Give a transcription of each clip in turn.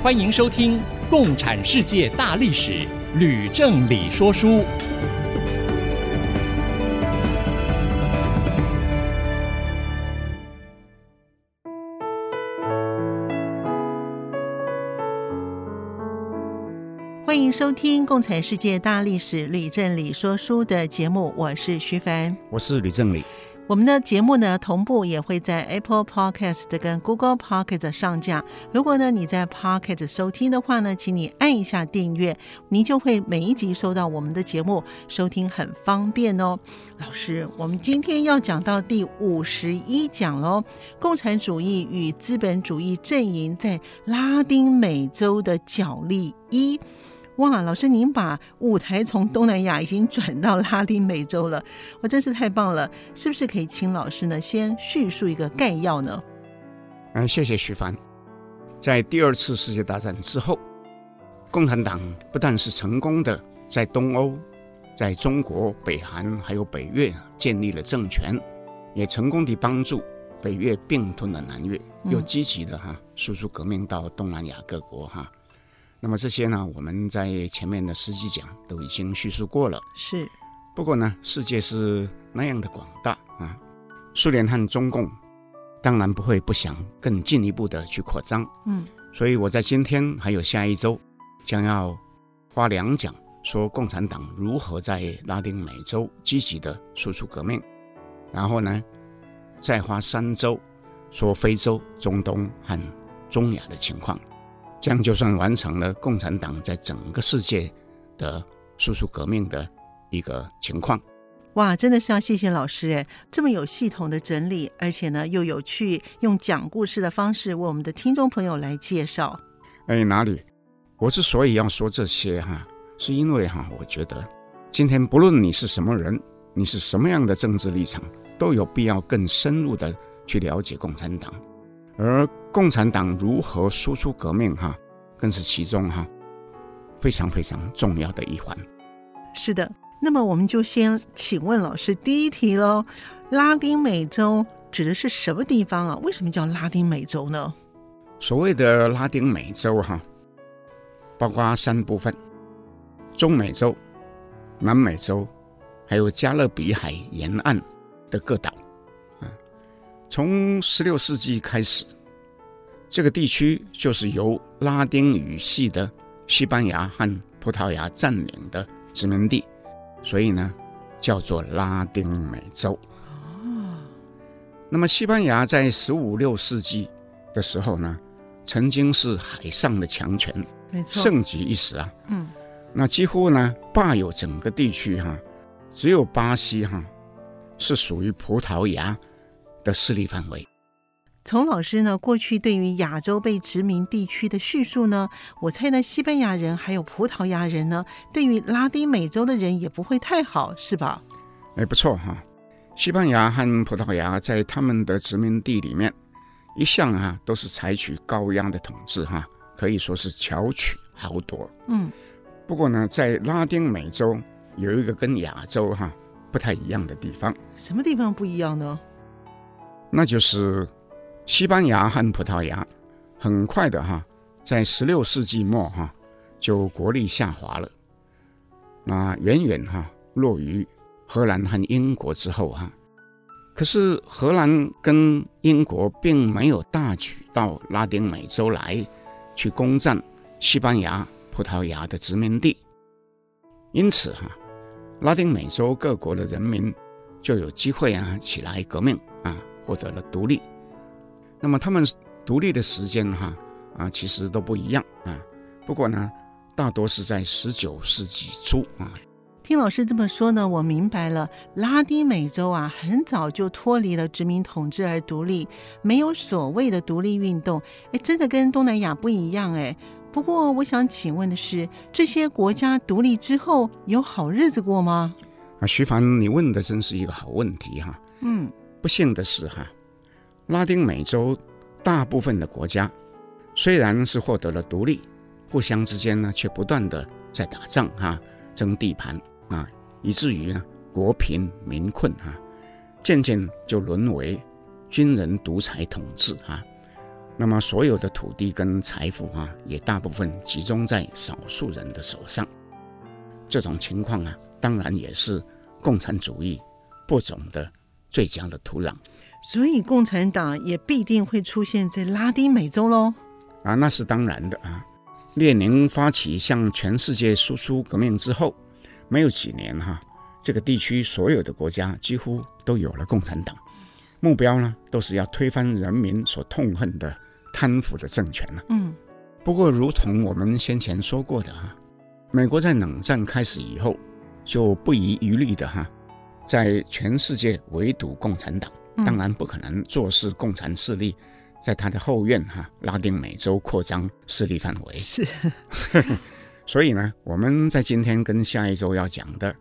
欢迎收听《共产世界大历史》，吕正理说书。欢迎收听《共产世界大历史》，吕正理说书的节目，我是徐凡，我是吕正理。我们的节目呢，同步也会在 Apple Podcast 跟 Google Podcast 上架。如果呢你在 Podcast 收听的话呢，请你按一下订阅，您就会每一集收到我们的节目，收听很方便哦。老师，我们今天要讲到第五十一讲喽，共产主义与资本主义阵营在拉丁美洲的角力一。哇，老师，您把舞台从东南亚已经转到拉丁美洲了，我真是太棒了！是不是可以请老师呢先叙述一个概要呢？嗯，谢谢徐帆。在第二次世界大战之后，共产党不但是成功的在东欧、在中国、北韩还有北越建立了政权，也成功地帮助北越并吞了南越，又积极的哈输出革命到东南亚各国哈。那么这些呢，我们在前面的十几讲都已经叙述过了。是，不过呢，世界是那样的广大啊，苏联和中共当然不会不想更进一步的去扩张。嗯，所以我在今天还有下一周将要花两讲说共产党如何在拉丁美洲积极的输出革命，然后呢，再花三周说非洲、中东和中亚的情况。这样就算完成了共产党在整个世界的输出革命的一个情况。哇，真的是要谢谢老师哎，这么有系统的整理，而且呢又有趣，用讲故事的方式为我们的听众朋友来介绍。哎，哪里？我之所以要说这些哈，是因为哈，我觉得今天不论你是什么人，你是什么样的政治立场，都有必要更深入的去了解共产党。而共产党如何输出革命，哈，更是其中哈非常非常重要的一环。是的，那么我们就先请问老师第一题喽：拉丁美洲指的是什么地方啊？为什么叫拉丁美洲呢？所谓的拉丁美洲，哈，包括三部分：中美洲、南美洲，还有加勒比海沿岸的各岛。从十六世纪开始，这个地区就是由拉丁语系的西班牙和葡萄牙占领的殖民地，所以呢，叫做拉丁美洲。哦。那么西班牙在十五六世纪的时候呢，曾经是海上的强权，没错，盛极一时啊。嗯。那几乎呢，霸有整个地区哈，只有巴西哈是属于葡萄牙的势力范围。从老师呢过去对于亚洲被殖民地区的叙述呢，我猜呢西班牙人还有葡萄牙人呢，对于拉丁美洲的人也不会太好，是吧？哎，不错哈。西班牙和葡萄牙在他们的殖民地里面，一向啊都是采取高压的统治哈，可以说是巧取豪夺。嗯。不过呢，在拉丁美洲有一个跟亚洲哈不太一样的地方。什么地方不一样呢？那就是西班牙和葡萄牙，很快的哈，在十六世纪末哈，就国力下滑了，那远远哈落于荷兰和英国之后哈。可是荷兰跟英国并没有大举到拉丁美洲来去攻占西班牙、葡萄牙的殖民地，因此哈，拉丁美洲各国的人民就有机会啊起来革命啊。获得了独立，那么他们独立的时间哈啊，其实都不一样啊。不过呢，大多是在十九世纪初啊。听老师这么说呢，我明白了。拉丁美洲啊，很早就脱离了殖民统治而独立，没有所谓的独立运动。哎，真的跟东南亚不一样哎。不过，我想请问的是，这些国家独立之后有好日子过吗？啊，徐凡，你问的真是一个好问题哈。嗯，不幸的是哈，拉丁美洲大部分的国家虽然是获得了独立，互相之间呢却不断的在打仗哈，争地盘啊，以至于呢国贫民困哈，渐渐就沦为军人独裁统治哈。那么所有的土地跟财富啊，也大部分集中在少数人的手上。这种情况啊，当然也是共产主义播种的最佳的土壤。所以，共产党也必定会出现在拉丁美洲喽。啊，那是当然的啊。列宁发起向全世界输出革命之后，没有几年哈，这个地区所有的国家几乎都有了共产党。目标呢，都是要推翻人民所痛恨的。贪腐的政权呢？嗯，不过如同我们先前说过的哈，美国在冷战开始以后就不遗余力的哈，在全世界围堵共产党，当然不可能坐视共产势力在他的后院哈拉丁美洲扩张势力范围。是，所以呢，我们在今天跟下一周要讲的，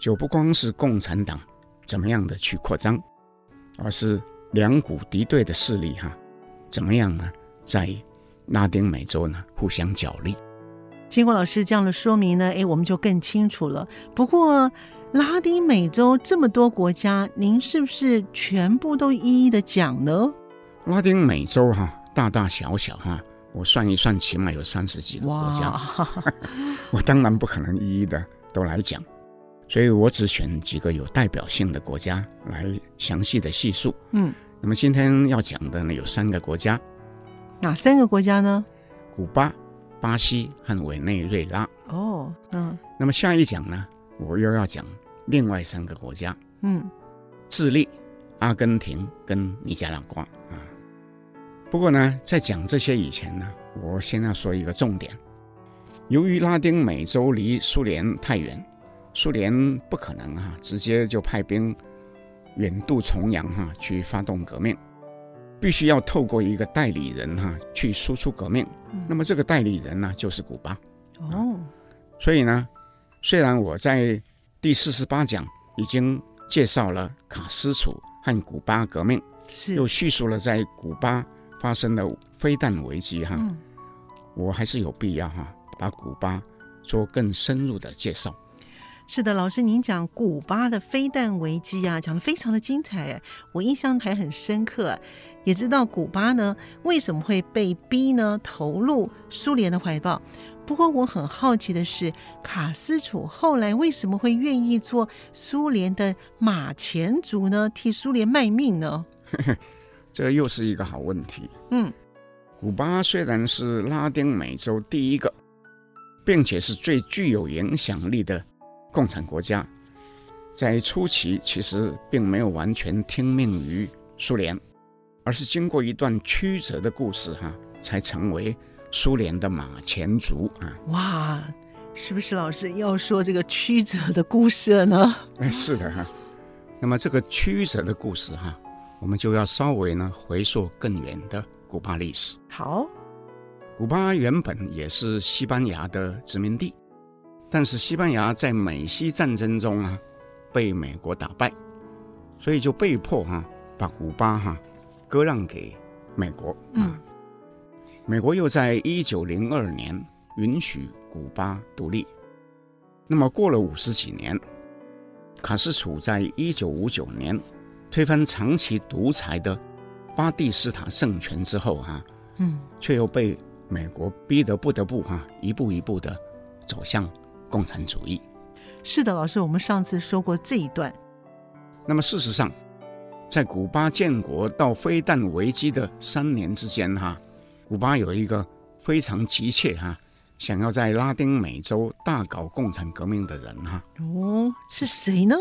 就不光是共产党怎么样的去扩张，而是两股敌对的势力哈。怎么样呢？在拉丁美洲呢，互相角力。经过老师这样的说明呢，诶，我们就更清楚了。不过，拉丁美洲这么多国家，您是不是全部都一一的讲呢？拉丁美洲哈，大大小小哈，我算一算，起码有三十几个国家。哇 我当然不可能一一的都来讲，所以我只选几个有代表性的国家来详细的细述。嗯。那么今天要讲的呢，有三个国家，哪三个国家呢？古巴、巴西和委内瑞拉。哦，嗯。那么下一讲呢，我又要讲另外三个国家，嗯，智利、阿根廷跟尼加拉瓜啊。不过呢，在讲这些以前呢，我先要说一个重点。由于拉丁美洲离苏联太远，苏联不可能哈、啊、直接就派兵。远渡重洋哈，去发动革命，必须要透过一个代理人哈去输出革命。嗯、那么这个代理人呢，就是古巴。哦，所以呢，虽然我在第四十八讲已经介绍了卡斯楚和古巴革命，是又叙述了在古巴发生的飞弹危机哈，嗯、我还是有必要哈把古巴做更深入的介绍。是的，老师，您讲古巴的飞弹危机啊，讲的非常的精彩哎，我印象还很深刻。也知道古巴呢为什么会被逼呢投入苏联的怀抱。不过我很好奇的是，卡斯楚后来为什么会愿意做苏联的马前卒呢？替苏联卖命呢？这又是一个好问题。嗯，古巴虽然是拉丁美洲第一个，并且是最具有影响力的。共产国家在初期其实并没有完全听命于苏联，而是经过一段曲折的故事，哈，才成为苏联的马前卒啊！哇，是不是老师要说这个曲折的故事了呢？哎，是的哈。那么这个曲折的故事哈，我们就要稍微呢回溯更远的古巴历史。好，古巴原本也是西班牙的殖民地。但是西班牙在美西战争中啊，被美国打败，所以就被迫哈、啊、把古巴哈、啊、割让给美国。嗯，美国又在一九零二年允许古巴独立。那么过了五十几年，卡斯楚在一九五九年推翻长期独裁的巴蒂斯塔政权之后哈、啊，嗯，却又被美国逼得不得不哈、啊、一步一步的走向。共产主义，是的，老师，我们上次说过这一段。那么事实上，在古巴建国到飞弹危机的三年之间，哈，古巴有一个非常急切哈，想要在拉丁美洲大搞共产革命的人，哈。哦，是谁呢？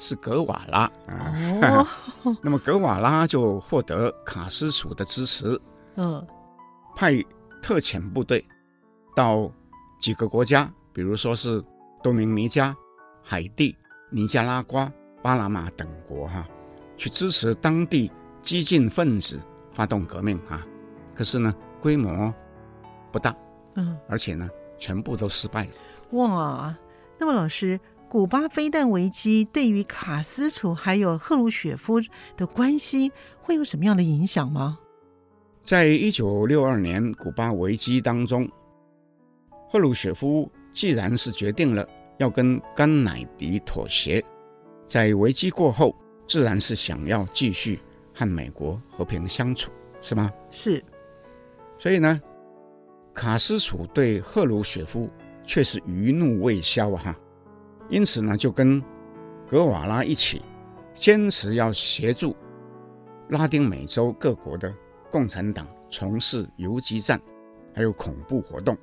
是格瓦拉。哦，那么格瓦拉就获得卡斯楚的支持，嗯，派特遣部队到几个国家。比如说是多明尼加、海地、尼加拉瓜、巴拿马等国哈、啊，去支持当地激进分子发动革命啊。可是呢，规模不大，嗯，而且呢，全部都失败了。哇，那么老师，古巴飞弹危机对于卡斯楚还有赫鲁雪夫的关系会有什么样的影响吗？在一九六二年古巴危机当中，赫鲁雪夫既然是决定了要跟甘乃迪妥协，在危机过后，自然是想要继续和美国和平相处，是吗？是。所以呢，卡斯楚对赫鲁雪夫却是余怒未消啊！因此呢，就跟格瓦拉一起坚持要协助拉丁美洲各国的。共产党从事游击战，还有恐怖活动，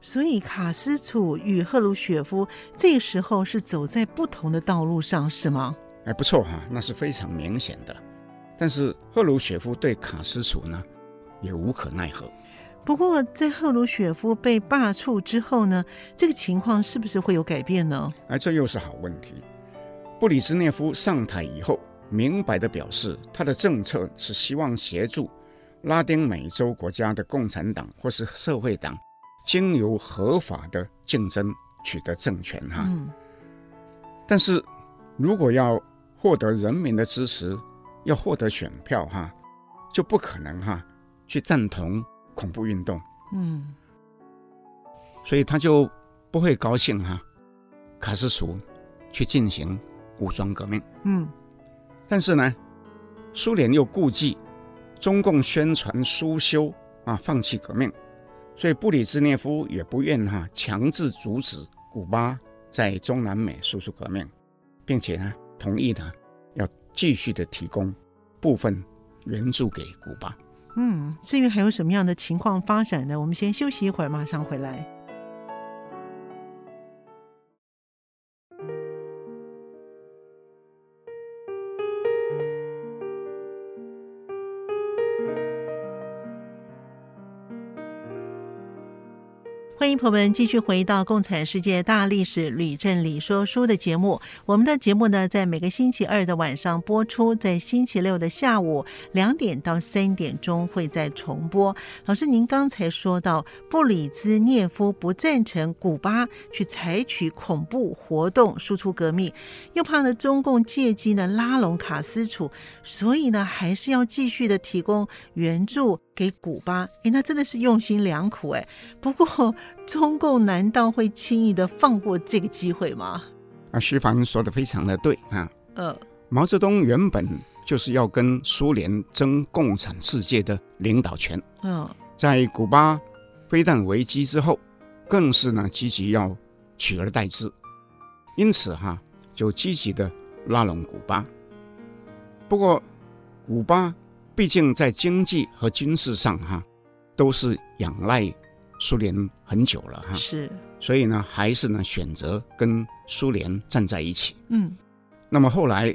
所以卡斯楚与赫鲁雪夫这个时候是走在不同的道路上，是吗？哎，不错哈，那是非常明显的。但是赫鲁雪夫对卡斯楚呢，也无可奈何。不过在赫鲁雪夫被罢黜之后呢，这个情况是不是会有改变呢？哎，这又是好问题。布里兹涅夫上台以后，明白的表示，他的政策是希望协助。拉丁美洲国家的共产党或是社会党，经由合法的竞争取得政权哈。嗯。但是，如果要获得人民的支持，要获得选票哈，就不可能哈去赞同恐怖运动。嗯。所以他就不会高兴哈，卡斯楚去进行武装革命。嗯。但是呢，苏联又顾忌。中共宣传苏修啊，放弃革命，所以布里兹涅夫也不愿哈强制阻止古巴在中南美输出革命，并且呢同意呢要继续的提供部分援助给古巴。嗯，至于还有什么样的情况发展呢？我们先休息一会儿，马上回来。欢迎朋友们继续回到《共产世界大历史吕振理说书》的节目。我们的节目呢，在每个星期二的晚上播出，在星期六的下午两点到三点钟会再重播。老师，您刚才说到布里兹涅夫不赞成古巴去采取恐怖活动输出革命，又怕呢中共借机呢拉拢卡斯楚，所以呢还是要继续的提供援助。给古巴，哎，那真的是用心良苦哎。不过，中共难道会轻易的放过这个机会吗？啊，徐凡说的非常的对啊。呃，毛泽东原本就是要跟苏联争共产世界的领导权。嗯，在古巴非但危机之后，更是呢积极要取而代之，因此哈就积极的拉拢古巴。不过，古巴。毕竟在经济和军事上哈，都是仰赖苏联很久了哈，是，所以呢，还是呢选择跟苏联站在一起。嗯，那么后来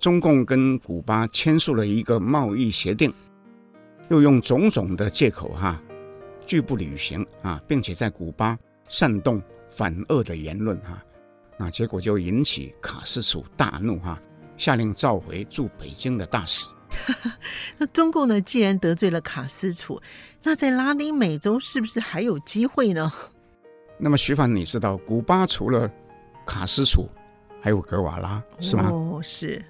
中共跟古巴签署了一个贸易协定，又用种种的借口哈，拒不履行啊，并且在古巴煽动反俄的言论哈，那结果就引起卡斯楚大怒哈，下令召回驻北京的大使。那中共呢？既然得罪了卡斯楚，那在拉丁美洲是不是还有机会呢？那么徐凡，你知道古巴除了卡斯楚，还有格瓦拉，是吗？哦，是。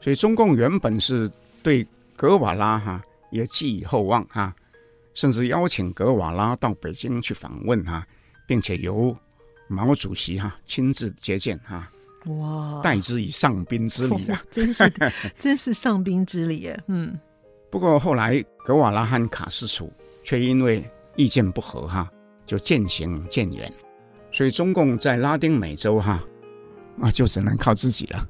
所以中共原本是对格瓦拉哈也寄予厚望哈，甚至邀请格瓦拉到北京去访问哈，并且由毛主席哈亲自接见哈。哇，待之以上宾之礼啊！真是，真是 上宾之礼耶。嗯，不过后来格瓦拉和卡斯楚却因为意见不合哈，就渐行渐远。所以中共在拉丁美洲哈啊，就只能靠自己了。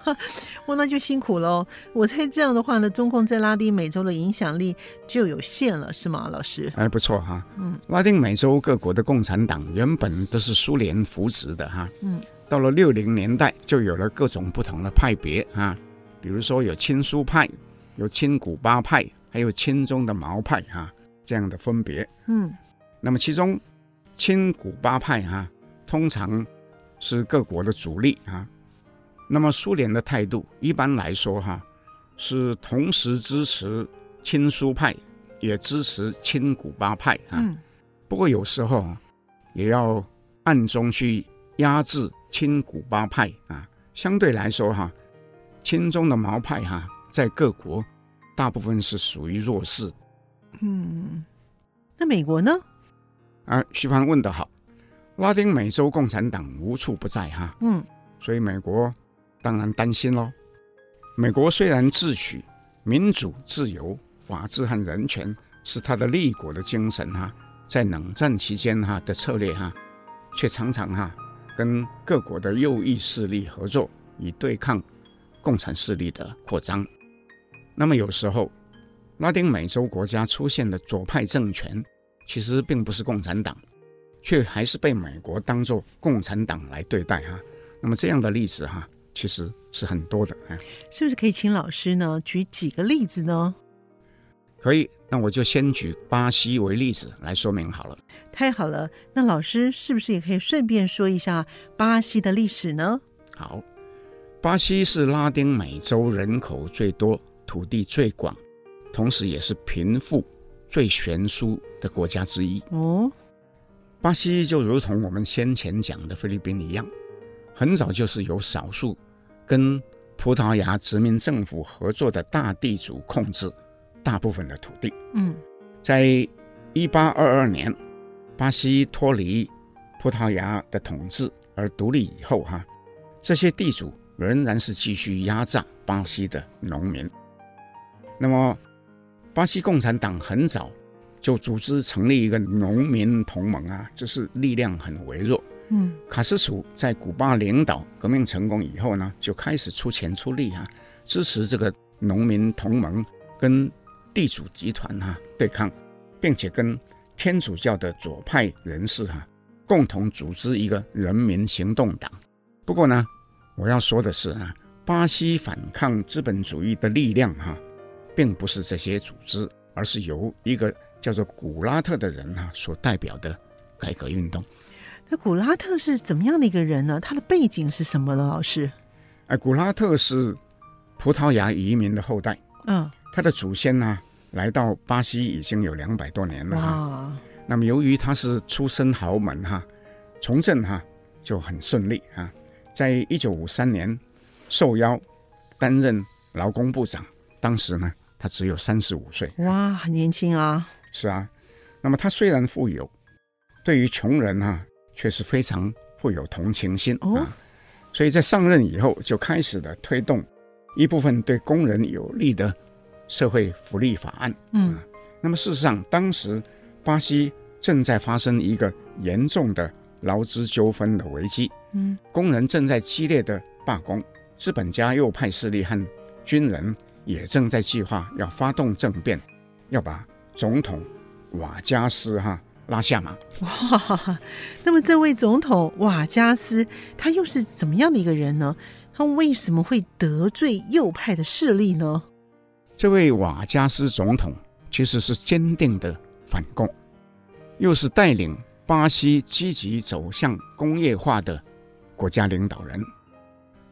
哇，那就辛苦喽。我猜这样的话呢，中共在拉丁美洲的影响力就有限了，是吗，老师？哎，不错哈。嗯，拉丁美洲各国的共产党原本都是苏联扶植的哈。嗯。到了六零年代，就有了各种不同的派别啊，比如说有亲苏派，有亲古巴派，还有亲中的毛派哈，这样的分别。嗯，那么其中亲古巴派哈，通常是各国的主力啊。那么苏联的态度一般来说哈，是同时支持亲苏派，也支持亲古巴派啊。嗯。不过有时候也要暗中去压制亲古巴派啊。相对来说哈，亲中的毛派哈，在各国大部分是属于弱势。嗯。那美国呢？啊，徐帆问得好，拉丁美洲共产党无处不在哈。嗯。所以美国。当然担心喽。美国虽然自诩民主、自由、法治和人权是他的立国的精神哈，在冷战期间哈的策略哈，却常常哈跟各国的右翼势力合作，以对抗共产势力的扩张。那么有时候，拉丁美洲国家出现的左派政权，其实并不是共产党，却还是被美国当作共产党来对待哈。那么这样的例子哈。其实是很多的，哎，是不是可以请老师呢举几个例子呢？可以，那我就先举巴西为例子来说明好了。太好了，那老师是不是也可以顺便说一下巴西的历史呢？好，巴西是拉丁美洲人口最多、土地最广，同时也是贫富最悬殊的国家之一。哦，巴西就如同我们先前讲的菲律宾一样，很早就是由少数。跟葡萄牙殖民政府合作的大地主控制大部分的土地。嗯，在一八二二年，巴西脱离葡萄牙的统治而独立以后，哈，这些地主仍然是继续压榨巴西的农民。那么，巴西共产党很早就组织成立一个农民同盟啊，就是力量很微弱。嗯，卡斯楚在古巴领导革命成功以后呢，就开始出钱出力啊，支持这个农民同盟跟地主集团哈、啊、对抗，并且跟天主教的左派人士哈、啊、共同组织一个人民行动党。不过呢，我要说的是啊，巴西反抗资本主义的力量哈、啊，并不是这些组织，而是由一个叫做古拉特的人哈、啊、所代表的改革运动。那古拉特是怎么样的一个人呢？他的背景是什么呢？老师？哎，古拉特是葡萄牙移民的后代。嗯，他的祖先呢，来到巴西已经有两百多年了。哈！那么由于他是出身豪门哈，从政哈就很顺利啊。在一九五三年受邀担任劳工部长，当时呢他只有三十五岁。哇，很年轻啊！是啊。那么他虽然富有，对于穷人哈。却是非常富有同情心啊，哦，所以在上任以后就开始了推动一部分对工人有利的社会福利法案。嗯，那么事实上，当时巴西正在发生一个严重的劳资纠纷的危机。嗯，工人正在激烈的罢工，资本家右派势力和军人也正在计划要发动政变，要把总统瓦加斯哈。拉下马哇！那么这位总统瓦加斯他又是怎么样的一个人呢？他为什么会得罪右派的势力呢？这位瓦加斯总统其实是坚定的反共，又是带领巴西积极走向工业化的国家领导人，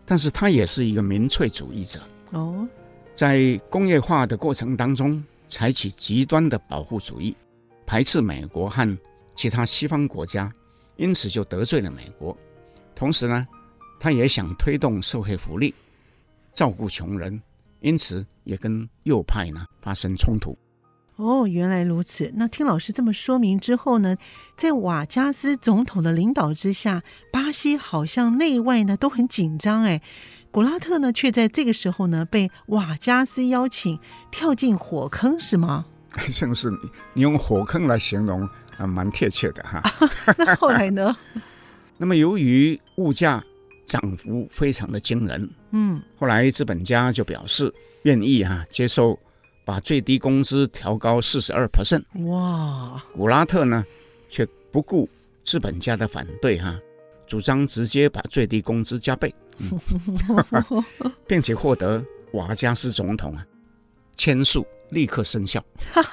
但是他也是一个民粹主义者哦，在工业化的过程当中采取极端的保护主义。排斥美国和其他西方国家，因此就得罪了美国。同时呢，他也想推动社会福利，照顾穷人，因此也跟右派呢发生冲突。哦，原来如此。那听老师这么说明之后呢，在瓦加斯总统的领导之下，巴西好像内外呢都很紧张。哎，古拉特呢却在这个时候呢被瓦加斯邀请跳进火坑，是吗？正是你，你用火坑来形容啊，蛮贴切的哈。那后来呢？那么由于物价涨幅非常的惊人，嗯，后来资本家就表示愿意哈接受把最低工资调高四十二 percent。哇！古拉特呢却不顾资本家的反对哈，主张直接把最低工资加倍，嗯、并且获得瓦加斯总统啊签署。立刻生效，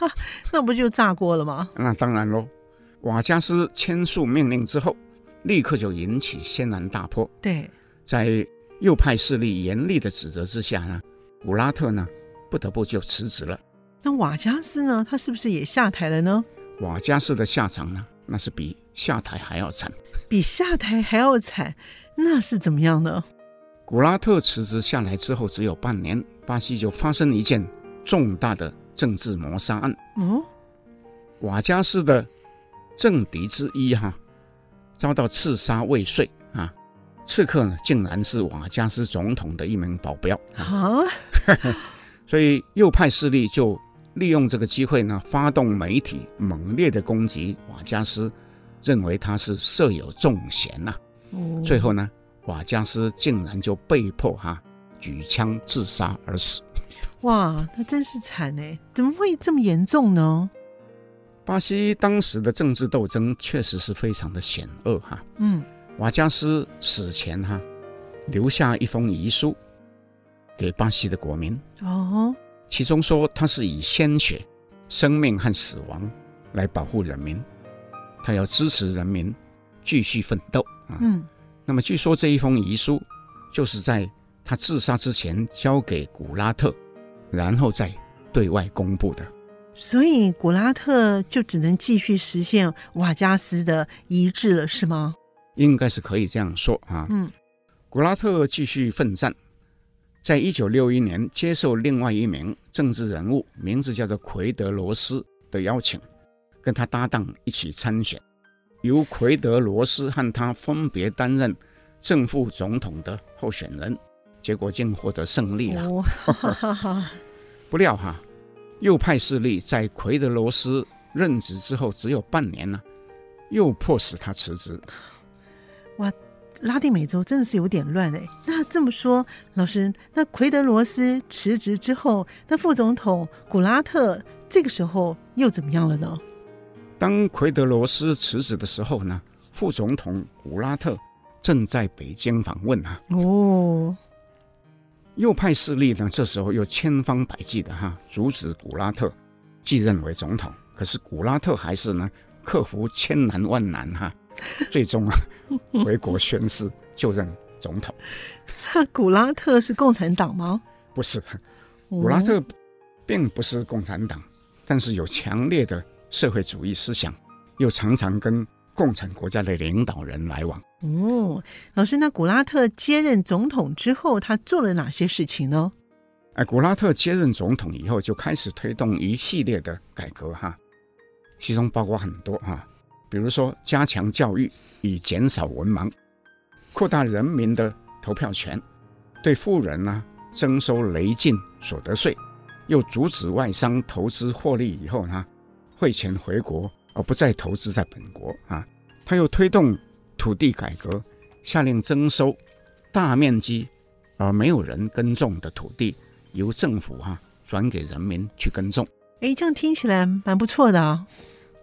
那不就炸锅了吗？那当然喽。瓦加斯签署命令之后，立刻就引起轩然大波。对，在右派势力严厉的指责之下呢，古拉特呢不得不就辞职了。那瓦加斯呢？他是不是也下台了呢？瓦加斯的下场呢，那是比下台还要惨，比下台还要惨，那是怎么样呢？古拉特辞职下来之后，只有半年，巴西就发生一件重大的政治谋杀案。哦，瓦加斯的政敌之一哈，遭到刺杀未遂啊，刺客呢，竟然是瓦加斯总统的一名保镖啊，所以右派势力就。利用这个机会呢，发动媒体猛烈的攻击瓦加斯，认为他是设有重嫌呐、最后呢，瓦加斯竟然就被迫哈、啊、举枪自杀而死。哇，那真是惨哎！怎么会这么严重呢？巴西当时的政治斗争确实是非常的险恶哈、啊。嗯，瓦加斯死前哈、啊、留下一封遗书给巴西的国民。哦。其中说，他是以鲜血、生命和死亡来保护人民，他要支持人民继续奋斗啊。嗯，那么据说这一封遗书就是在他自杀之前交给古拉特，然后再对外公布的。所以古拉特就只能继续实现瓦加斯的遗志了，是吗？应该是可以这样说啊。嗯，古拉特继续奋战。在一九六一年，接受另外一名政治人物，名字叫做奎德罗斯的邀请，跟他搭档一起参选，由奎德罗斯和他分别担任正副总统的候选人，结果竟获得胜利了。哦、不料哈，右派势力在奎德罗斯任职之后只有半年呢，又迫使他辞职。哇！拉丁美洲真的是有点乱哎。那这么说，老师，那奎德罗斯辞职之后，那副总统古拉特这个时候又怎么样了呢？当奎德罗斯辞职的时候呢，副总统古拉特正在北京访问啊。哦，右派势力呢，这时候又千方百计的哈阻止古拉特继任为总统。可是古拉特还是呢克服千难万难哈。最终啊，回国宣誓就任总统。古拉特是共产党吗？不是，古拉特并不是共产党，但是有强烈的社会主义思想，又常常跟共产国家的领导人来往。哦，老师，那古拉特接任总统之后，他做了哪些事情呢？哎，古拉特接任总统以后，就开始推动一系列的改革哈，其中包括很多哈。比如说，加强教育以减少文盲，扩大人民的投票权，对富人呢征收累进所得税，又阻止外商投资获利以后呢汇钱回国，而不再投资在本国啊。他又推动土地改革，下令征收大面积而没有人耕种的土地，由政府哈、转给人民去耕种。哎，这样听起来蛮不错的啊。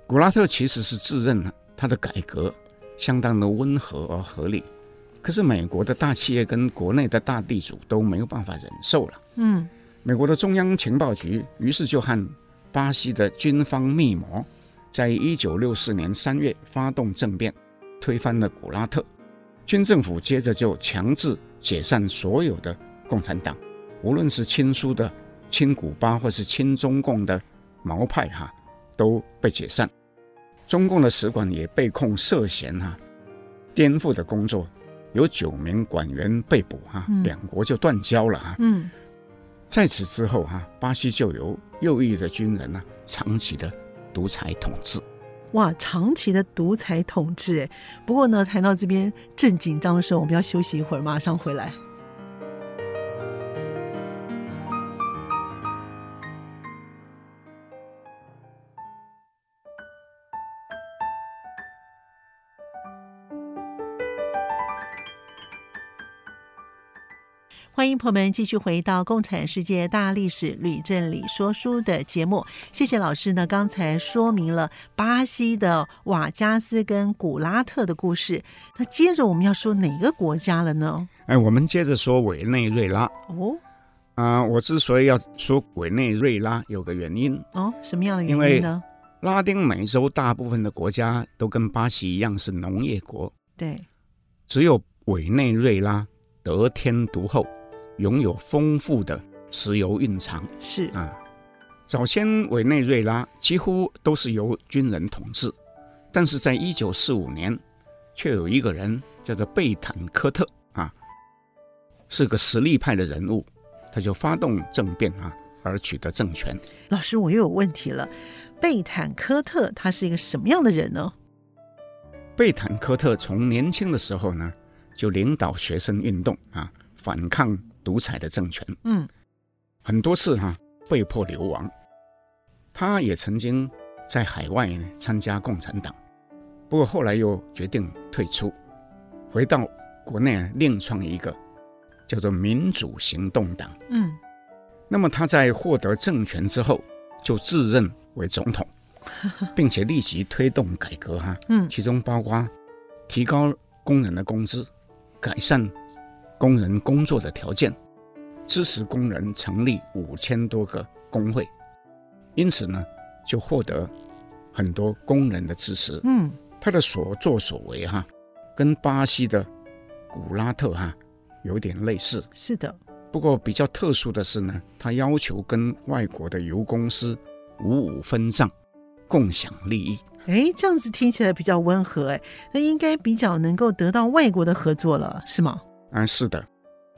古拉特其实是自认了，他的改革相当的温和而合理，可是美国的大企业跟国内的大地主都没有办法忍受了。嗯，美国的中央情报局于是就和巴西的军方密谋，在一九六四年三月发动政变，推翻了古拉特。军政府接着就强制解散所有的共产党，无论是亲苏的亲古巴或是亲中共的毛派哈，都被解散。中共的使馆也被控涉嫌哈、啊、颠覆的工作，有九名馆员被捕哈、啊，嗯、两国就断交了哈、啊。嗯，在此之后哈、啊，巴西就由右翼的军人呢、啊、长期的独裁统治。哇，长期的独裁统治哎。不过呢，谈到这边正紧张的时候，我们要休息一会儿，马上回来。欢迎朋友们继续回到《共产世界大历史吕正理说书》的节目。谢谢老师呢，刚才说明了巴西的瓦加斯跟古拉特的故事。那接着我们要说哪个国家了呢？哎，我们接着说委内瑞拉。哦，啊、呃，我之所以要说委内瑞拉，有个原因。哦，什么样的原因呢？拉丁美洲大部分的国家都跟巴西一样是农业国，对，只有委内瑞拉得天独厚，拥有丰富的石油蕴藏。是啊，早先委内瑞拉几乎都是由军人统治，但是在一九四五年，却有一个人叫做贝坦科特啊，是个实力派的人物，他就发动政变啊，而取得政权。老师，我又有问题了，贝坦科特他是一个什么样的人呢？贝坦科特从年轻的时候呢，就领导学生运动啊，反抗独裁的政权。嗯，很多次哈、啊、被迫流亡。他也曾经在海外参加共产党，不过后来又决定退出，回到国内另创一个叫做民主行动党。嗯，那么他在获得政权之后，就自认为总统。并且立即推动改革，哈，嗯，其中包括提高工人的工资，改善工人工作的条件，支持工人成立五千多个工会，因此呢，就获得很多工人的支持。嗯，他的所作所为，哈，跟巴西的古拉特哈有点类似。是的，不过比较特殊的是呢，他要求跟外国的油公司五五分账。共享利益，哎，这样子听起来比较温和，哎，那应该比较能够得到外国的合作了，是吗？啊，是的。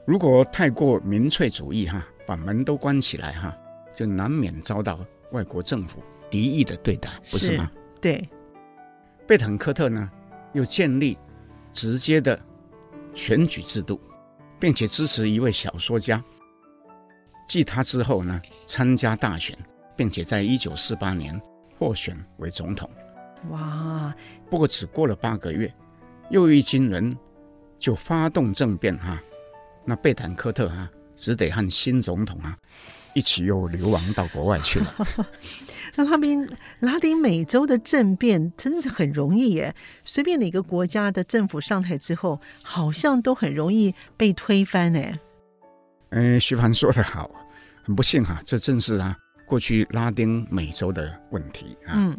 如果太过民粹主义哈，把门都关起来哈，就难免遭到外国政府敌意的对待，不是吗？是，对。贝坦科特呢，又建立直接的选举制度，并且支持一位小说家，继他之后呢，参加大选，并且在一九四八年。获选为总统，哇！不过只过了八个月，又一军人就发动政变哈，那贝坦科特哈只得和新总统啊一起又流亡到国外去了。那拉丁拉丁美洲的政变真的是很容易耶，随便哪个国家的政府上台之后，好像都很容易被推翻呢。嗯，徐凡说得好，很不幸哈，这正是啊。过去拉丁美洲的问题啊，嗯，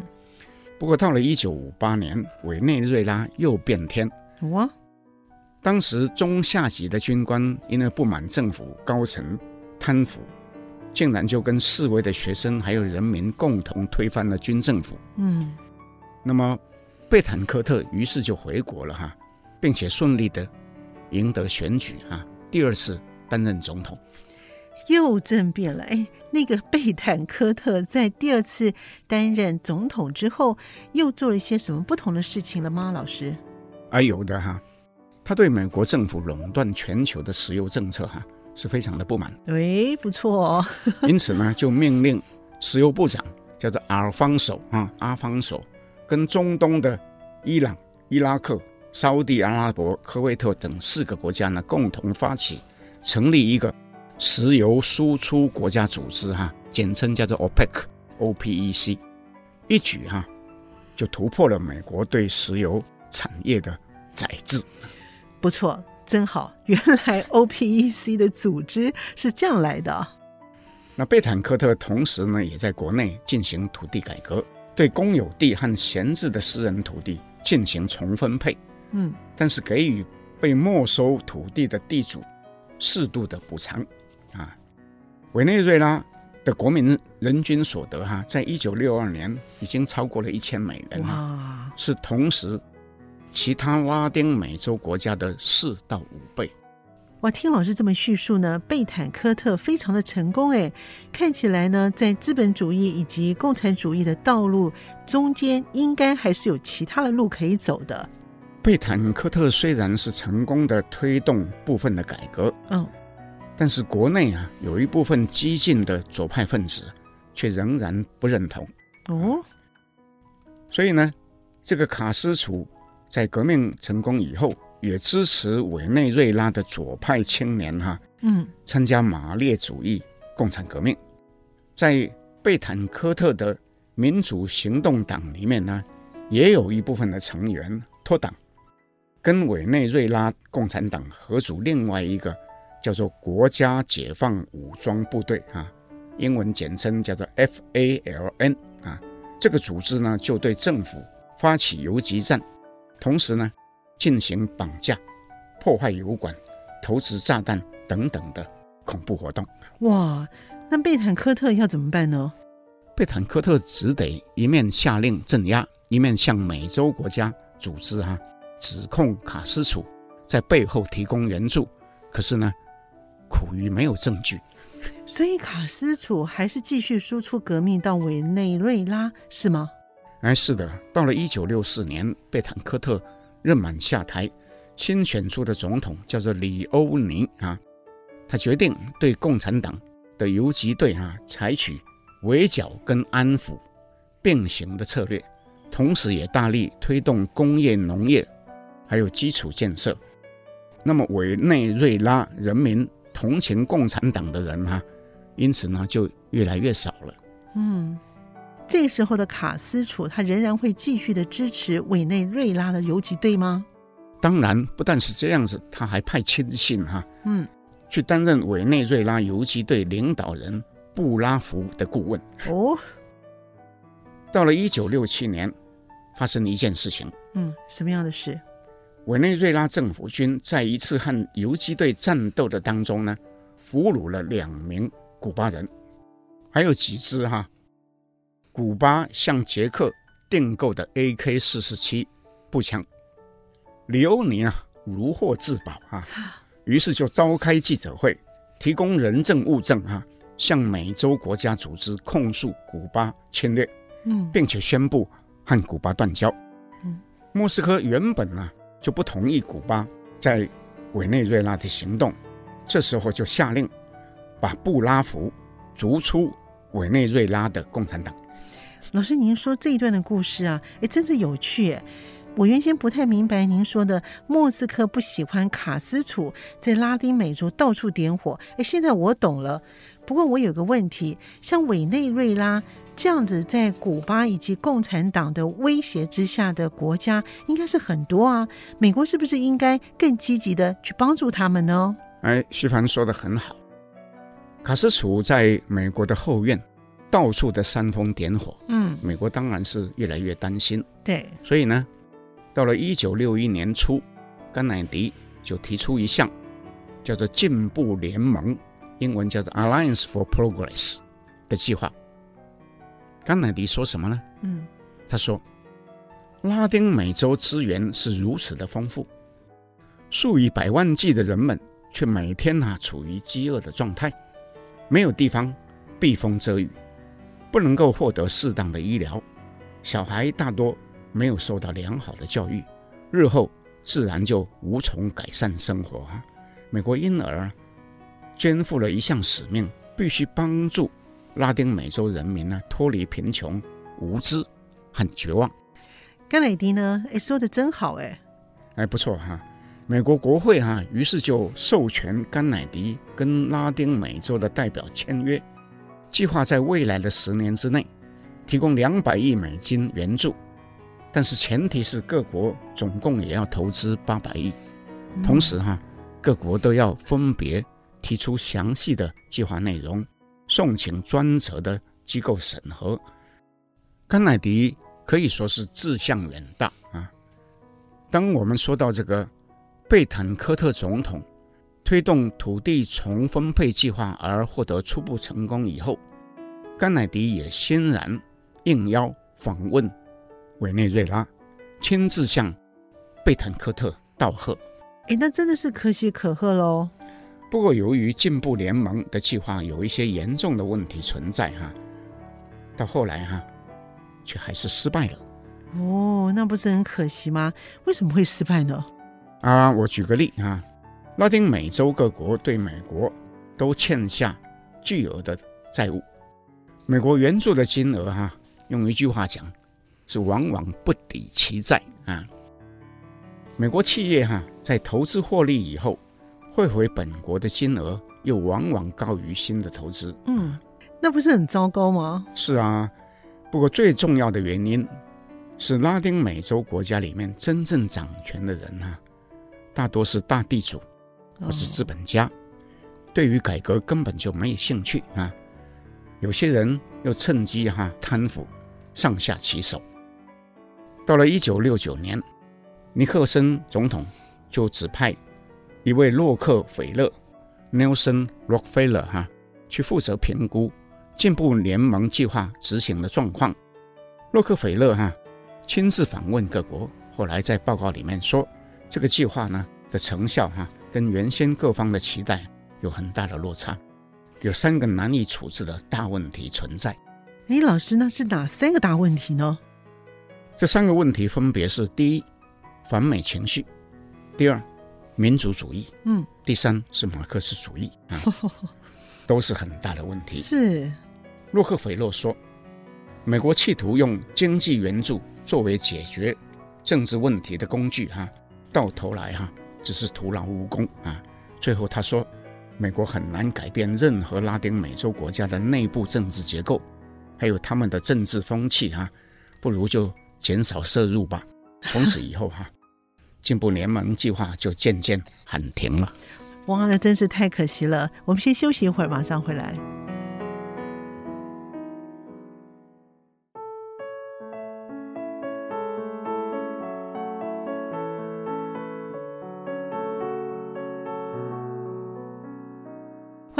不过到了一九五八年，委内瑞拉又变天。哇！当时中下级的军官因为不满政府高层贪腐，竟然就跟示威的学生还有人民共同推翻了军政府。嗯，那么贝坦科特于是就回国了哈，并且顺利的赢得选举哈，第二次担任总统。又政变了，哎，那个贝坦科特在第二次担任总统之后，又做了一些什么不同的事情了吗？老师？啊，有的哈，他对美国政府垄断全球的石油政策哈是非常的不满。哎，不错哦。因此呢，就命令石油部长叫做阿尔方索啊，阿方索，跟中东的伊朗、伊拉克、沙乌地阿拉伯、科威特等四个国家呢，共同发起成立一个。石油输出国家组织哈，简称叫做 OPEC，OPEC，一举哈就突破了美国对石油产业的宰制。不错，真好，原来 OPEC 的组织是这样来的。那贝坦科特同时呢，也在国内进行土地改革，对公有地和闲置的私人土地进行重分配。嗯，但是给予被没收土地的地主适度的补偿。啊，委内瑞拉的国民人均所得哈，在一九六二年已经超过了一千美元，了，是同时其他拉丁美洲国家的四到五倍。哇，听老师这么叙述呢，贝坦科特非常的成功哎，看起来呢，在资本主义以及共产主义的道路中间，应该还是有其他的路可以走的。贝坦科特虽然是成功的推动部分的改革，嗯。但是国内啊，有一部分激进的左派分子却仍然不认同哦。所以呢，这个卡斯楚在革命成功以后，也支持委内瑞拉的左派青年哈，嗯，参加马列主义共产革命。在贝坦科特的民主行动党里面呢，也有一部分的成员脱党，跟委内瑞拉共产党合组另外一个。叫做国家解放武装部队啊，英文简称叫做 FALN 啊。这个组织呢，就对政府发起游击战，同时呢，进行绑架、破坏油管、投掷炸弹等等的恐怖活动。哇，那贝坦科特要怎么办呢？贝坦科特只得一面下令镇压，一面向美洲国家组织哈、啊、指控卡斯楚在背后提供援助。可是呢，苦于没有证据。所以卡斯楚还是继续输出革命到委内瑞拉，是吗？哎，是的。到了一九六四年，贝坦科特任满下台，新选出的总统叫做里欧尼啊。他决定对共产党的游击队啊采取围剿跟安抚并行的策略，同时也大力推动工业、农业还有基础建设。那么委内瑞拉人民同情共产党的人哈、啊，因此呢就越来越少了。嗯，这时候的卡斯楚他仍然会继续的支持委内瑞拉的游击队吗？当然，不但是这样子，他还派亲信哈、啊，嗯，去担任委内瑞拉游击队领导人布拉福的顾问。哦，到了一九六七年，发生了一件事情。嗯，什么样的事？委内瑞拉政府军在一次和游击队战斗的当中呢，俘虏了两名古巴人，还有几支哈，古巴向捷克订购的 AK 四十七步枪。里欧尼啊，如获至宝啊，于是就召开记者会，提供人证物证啊，向美洲国家组织控诉古巴侵略，嗯，并且宣布和古巴断交。嗯，莫斯科原本呢。就不同意古巴在委内瑞拉的行动，这时候就下令把布拉福逐出委内瑞拉的共产党。老师，您说这一段的故事啊，哎，真是有趣。我原先不太明白您说的莫斯科不喜欢卡斯楚在拉丁美洲到处点火，哎，现在我懂了。不过我有个问题，像委内瑞拉。这样子，在古巴以及共产党的威胁之下的国家，应该是很多啊。美国是不是应该更积极的去帮助他们呢？哎，徐凡说的很好。卡斯楚在美国的后院到处的煽风点火，嗯，美国当然是越来越担心。对，所以呢，到了一九六一年初，甘乃迪就提出一项叫做“进步联盟”，英文叫做 “Alliance for Progress” 的计划。甘乃迪说什么呢？嗯，他说，拉丁美洲资源是如此的丰富，数以百万计的人们却每天啊处于饥饿的状态，没有地方避风遮雨，不能够获得适当的医疗，小孩大多没有受到良好的教育，日后自然就无从改善生活啊。美国因而肩负了一项使命，必须帮助。拉丁美洲人民呢，脱离贫穷、无知和绝望。甘乃迪呢，哎，说的真好，哎，哎，不错哈。美国国会哈，于是就授权甘乃迪跟拉丁美洲的代表签约，计划在未来的十年之内提供两百亿美金援助，但是前提是各国总共也要投资八百亿，同时哈，各国都要分别提出详细的计划内容。送请专责的机构审核。甘乃迪可以说是志向远大啊。当我们说到这个贝坦科特总统推动土地重分配计划而获得初步成功以后，甘乃迪也欣然应邀访问委内瑞拉，亲自向贝坦科特道贺。哎，那真的是可喜可贺喽。不过，由于进步联盟的计划有一些严重的问题存在，哈，到后来哈，却还是失败了。哦，那不是很可惜吗？为什么会失败呢？啊，我举个例啊，拉丁美洲各国对美国都欠下巨额的债务，美国援助的金额哈，用一句话讲，是往往不抵其债啊。美国企业哈，在投资获利以后。汇回本国的金额又往往高于新的投资，嗯，那不是很糟糕吗？是啊，不过最重要的原因是拉丁美洲国家里面真正掌权的人啊，大多是大地主或是资本家，哦、对于改革根本就没有兴趣啊。有些人又趁机哈、啊、贪腐，上下其手。到了一九六九年，尼克森总统就指派一位洛克菲勒 （Nelson Rockefeller） 哈，去负责评估进步联盟计划执行的状况。洛克菲勒哈亲自访问各国，后来在报告里面说，这个计划呢的成效哈跟原先各方的期待有很大的落差，有三个难以处置的大问题存在。哎，老师，那是哪三个大问题呢？这三个问题分别是：第一，反美情绪；第二，民族主义；嗯，第三是马克思主义啊，都是很大的问题。是，洛克菲勒说，美国企图用经济援助作为解决政治问题的工具，哈，到头来哈只是徒劳无功啊。最后他说，美国很难改变任何拉丁美洲国家的内部政治结构。还有他们的政治风气哈，不如就减少摄入吧。从此以后哈，进步联盟计划就渐渐喊停了。哇，那真是太可惜了。我们先休息一会儿，马上回来。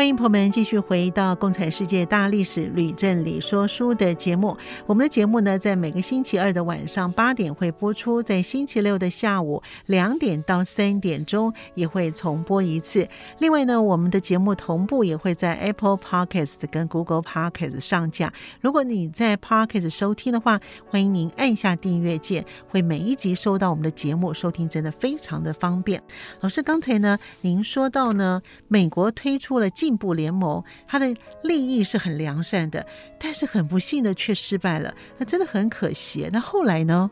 欢迎朋友们继续回到《共产世界大历史吕振理说书》的节目。我们的节目呢，在每个星期二的晚上八点会播出，在星期六的下午两点到三点钟也会重播一次。另外呢，我们的节目同步也会在 Apple Podcast 跟 Google Podcast 上架。如果你在 Podcast 收听的话，欢迎您按下订阅键，会每一集收到我们的节目，收听真的非常的方便。老师刚才呢，您说到呢，美国推出了进步联盟，它的利益是很良善的，但是很不幸的却失败了，那真的很可惜。那后来呢？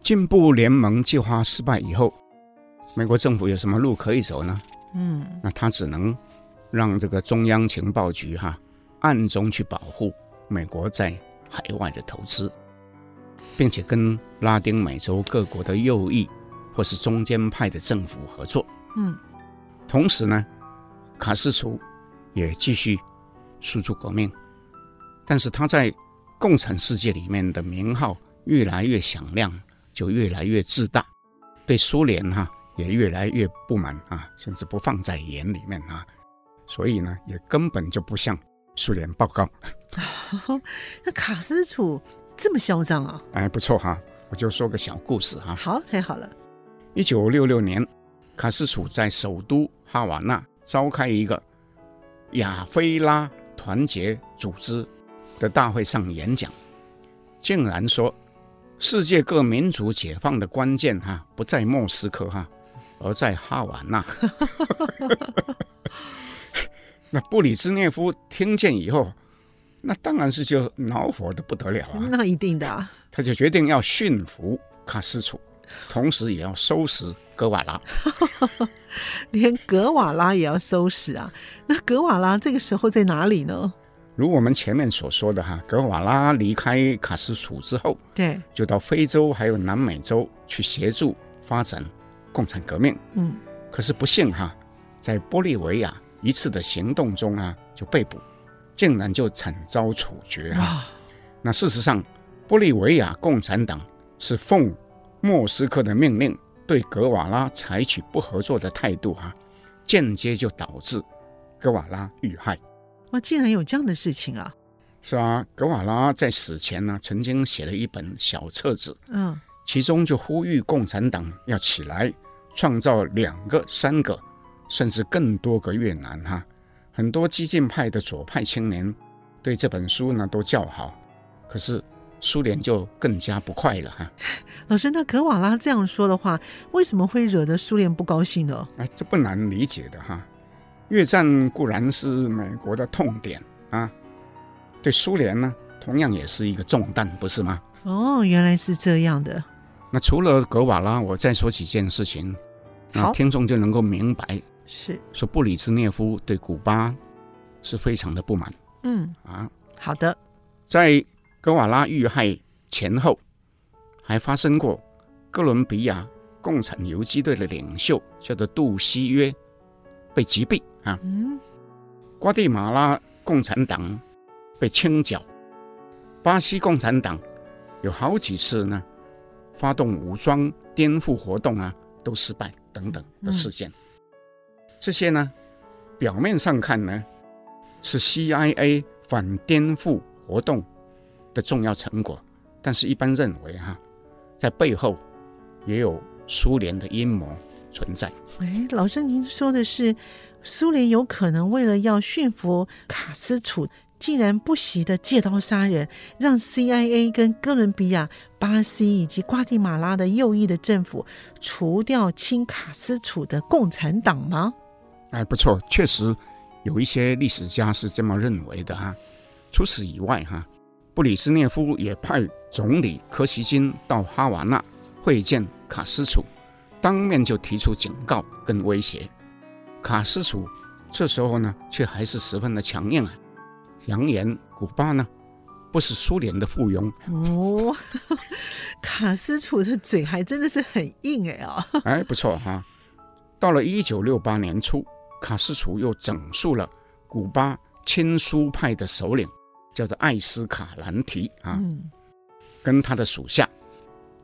进步联盟计划失败以后，美国政府有什么路可以走呢？嗯，那他只能让这个中央情报局哈暗中去保护美国在海外的投资，并且跟拉丁美洲各国的右翼或是中间派的政府合作。嗯，同时呢，卡斯楚。也继续输出革命，但是他在共产世界里面的名号越来越响亮，就越来越自大，对苏联哈也越来越不满啊，甚至不放在眼里面啊，所以呢，也根本就不向苏联报告。那卡斯楚这么嚣张啊？哎，不错哈，我就说个小故事哈。好，太好了。一九六六年，卡斯楚在首都哈瓦那召开一个。亚非拉团结组织的大会上演讲，竟然说世界各民族解放的关键哈不在莫斯科哈，而在哈瓦那。那布里兹涅夫听见以后，那当然是就恼火的不得了啊！那一定的啊，他就决定要驯服卡斯楚，同时也要收拾格瓦拉。连格瓦拉也要收拾啊？那格瓦拉这个时候在哪里呢？如我们前面所说的哈，格瓦拉离开卡斯楚之后，对，就到非洲还有南美洲去协助发展共产革命。嗯，可是不幸哈，在玻利维亚一次的行动中啊，就被捕，竟然就惨遭处决啊。那事实上，玻利维亚共产党是奉莫斯科的命令。对格瓦拉采取不合作的态度，哈，间接就导致格瓦拉遇害。哇，竟然有这样的事情啊！是啊，格瓦拉在死前呢，曾经写了一本小册子，嗯，其中就呼吁共产党要起来，创造两个、三个，甚至更多个越南。哈，很多激进派的左派青年对这本书呢都叫好，可是。苏联就更加不快了哈。老师，那格瓦拉这样说的话，为什么会惹得苏联不高兴呢？哎，这不难理解的哈。越战固然是美国的痛点啊，对苏联呢，同样也是一个重担，不是吗？哦，原来是这样的。那除了格瓦拉，我再说几件事情，那听众就能够明白。是说布里兹涅夫对古巴是非常的不满。嗯啊，好的，在。格瓦拉遇害前后，还发生过哥伦比亚共产游击队的领袖叫做杜西约被击毙啊，嗯，瓜地马拉共产党被清剿，巴西共产党有好几次呢发动武装颠覆活动啊，都失败等等的事件。嗯、这些呢，表面上看呢，是 CIA 反颠覆活动的重要成果，但是一般认为哈、啊，在背后也有苏联的阴谋存在。哎，老师，您说的是苏联有可能为了要驯服卡斯楚，竟然不惜的借刀杀人，让 CIA 跟哥伦比亚、巴西以及瓜地马拉的右翼的政府除掉亲卡斯楚的共产党吗？哎，不错，确实有一些历史家是这么认为的哈。除此以外哈，布里斯涅夫也派总理柯西金到哈瓦那会见卡斯楚，当面就提出警告跟威胁。卡斯楚这时候呢，却还是十分的强硬啊。扬言，古巴呢不是苏联的附庸哦。卡斯楚的嘴还真的是很硬哎啊！哎，不错哈。到了一九六八年初，卡斯楚又整肃了古巴亲苏派的首领，叫做艾斯卡兰提啊，嗯、跟他的属下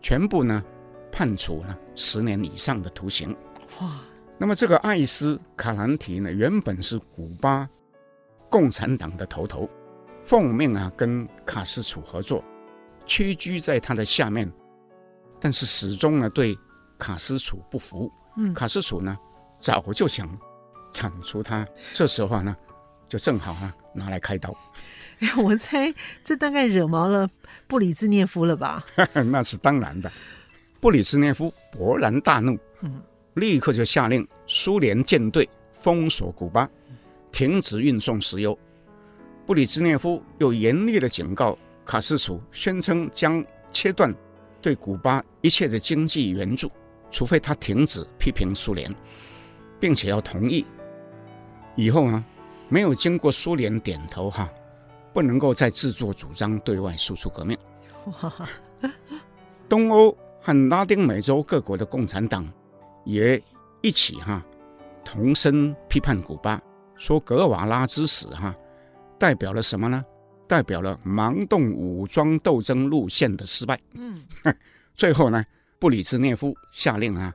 全部呢判处了十年以上的徒刑。哇！那么这个艾斯卡兰提呢，原本是古巴。共产党的头头，奉命啊跟卡斯楚合作，屈居在他的下面，但是始终呢对卡斯楚不服。嗯，卡斯楚呢早就想铲除他，这时候呢就正好啊拿来开刀。哎，我猜这大概惹毛了布里兹涅夫了吧？那是当然的。布里兹涅夫勃然大怒，嗯，立刻就下令苏联舰队封锁古巴。停止运送石油，布里兹涅夫又严厉的警告卡斯楚，宣称将切断对古巴一切的经济援助，除非他停止批评苏联，并且要同意以后呢，没有经过苏联点头哈，不能够再自作主张对外输出革命。哇东欧和拉丁美洲各国的共产党也一起哈同声批判古巴。说格瓦拉之死，哈，代表了什么呢？代表了盲动武装斗争路线的失败。嗯，最后呢，布里兹涅夫下令啊，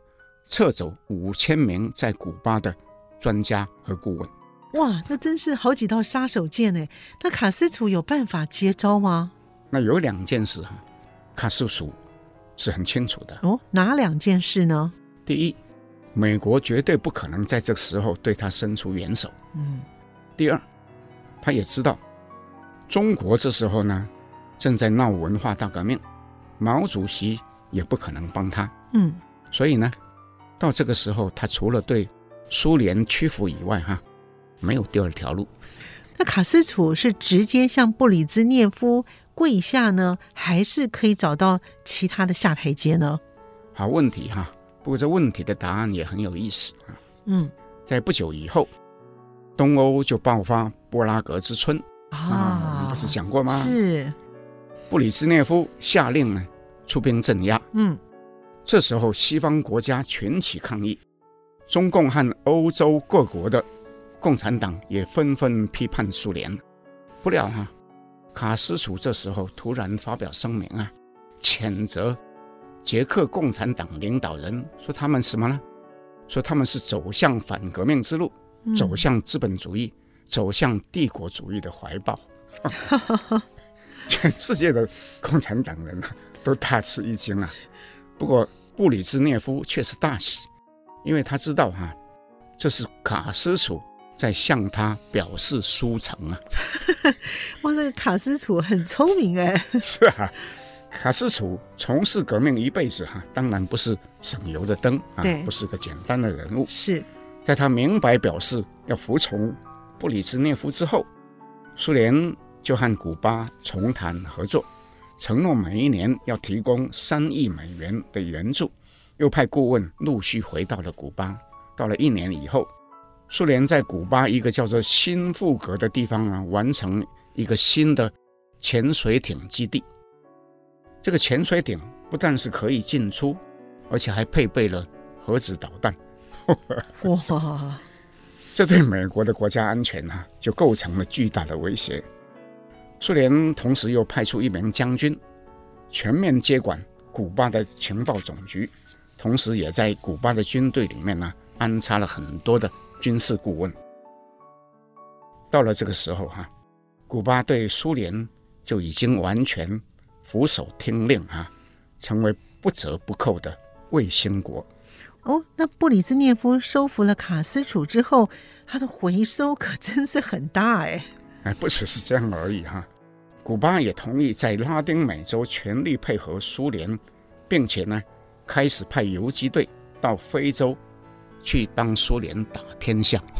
撤走五千名在古巴的专家和顾问。哇，那真是好几道杀手锏呢。那卡斯楚有办法接招吗？那有两件事哈，卡斯楚是很清楚的。哦，哪两件事呢？第一。美国绝对不可能在这个时候对他伸出援手。嗯，第二，他也知道中国这时候呢正在闹文化大革命，毛主席也不可能帮他。嗯，所以呢，到这个时候，他除了对苏联屈服以外，哈，没有第二条路。那卡斯楚是直接向布里兹涅夫跪下呢，还是可以找到其他的下台阶呢？好问题哈。不过这问题的答案也很有意思啊。嗯，在不久以后，东欧就爆发布拉格之春啊，你不是讲过吗？是。布里兹涅夫下令呢，出兵镇压。嗯，这时候西方国家群起抗议，中共和欧洲各国的共产党也纷纷批判苏联。不料哈、啊，卡斯楚这时候突然发表声明啊，谴责。捷克共产党领导人说：“他们什么呢？说他们是走向反革命之路，嗯、走向资本主义，走向帝国主义的怀抱。全世界的共产党人啊，都大吃一惊啊！不过布里兹涅夫却是大喜，因为他知道哈、啊，这是卡斯楚在向他表示书诚啊！哇，这个卡斯楚很聪明哎！是啊。”卡斯楚从事革命一辈子哈，当然不是省油的灯啊，不是个简单的人物。是，在他明白表示要服从布里兹涅夫之后，苏联就和古巴重谈合作，承诺每一年要提供三亿美元的援助，又派顾问陆续回到了古巴。到了一年以后，苏联在古巴一个叫做新富格的地方啊，完成一个新的潜水艇基地。这个潜水艇不但是可以进出，而且还配备了核子导弹。哇！这对美国的国家安全啊，就构成了巨大的威胁。苏联同时又派出一名将军，全面接管古巴的情报总局，同时也在古巴的军队里面呢安插了很多的军事顾问。到了这个时候哈、啊，古巴对苏联就已经完全俯首听令哈、啊，成为不折不扣的卫星国。哦，那布里兹涅夫收复了卡斯楚之后，他的回收可真是很大哎。哎，不只是这样而已哈、啊，古巴也同意在拉丁美洲全力配合苏联，并且呢，开始派游击队到非洲去帮苏联打天下。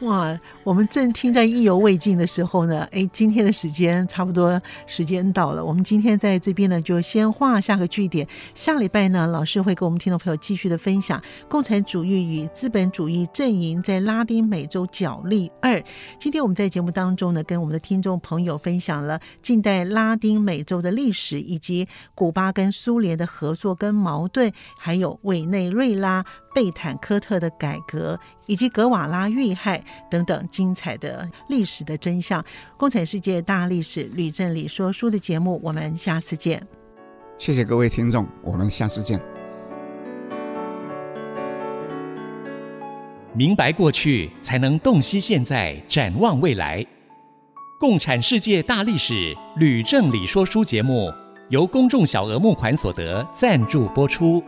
哇，我们正听在意犹未尽的时候呢，哎，今天的时间差不多，时间到了。我们今天在这边呢，就先画下个句点。下礼拜呢，老师会跟我们听众朋友继续的分享共产主义与资本主义阵营在拉丁美洲角力二。今天我们在节目当中呢，跟我们的听众朋友分享了近代拉丁美洲的历史，以及古巴跟苏联的合作跟矛盾，还有委内瑞拉。贝坦科特的改革，以及格瓦拉遇害等等精彩的历史的真相，共产世界大历史吕正理说书的节目，我们下次见。谢谢各位听众，我们下次见。明白过去，才能洞悉现在，展望未来。共产世界大历史吕正理说书节目，由公众小额募款所得赞助播出。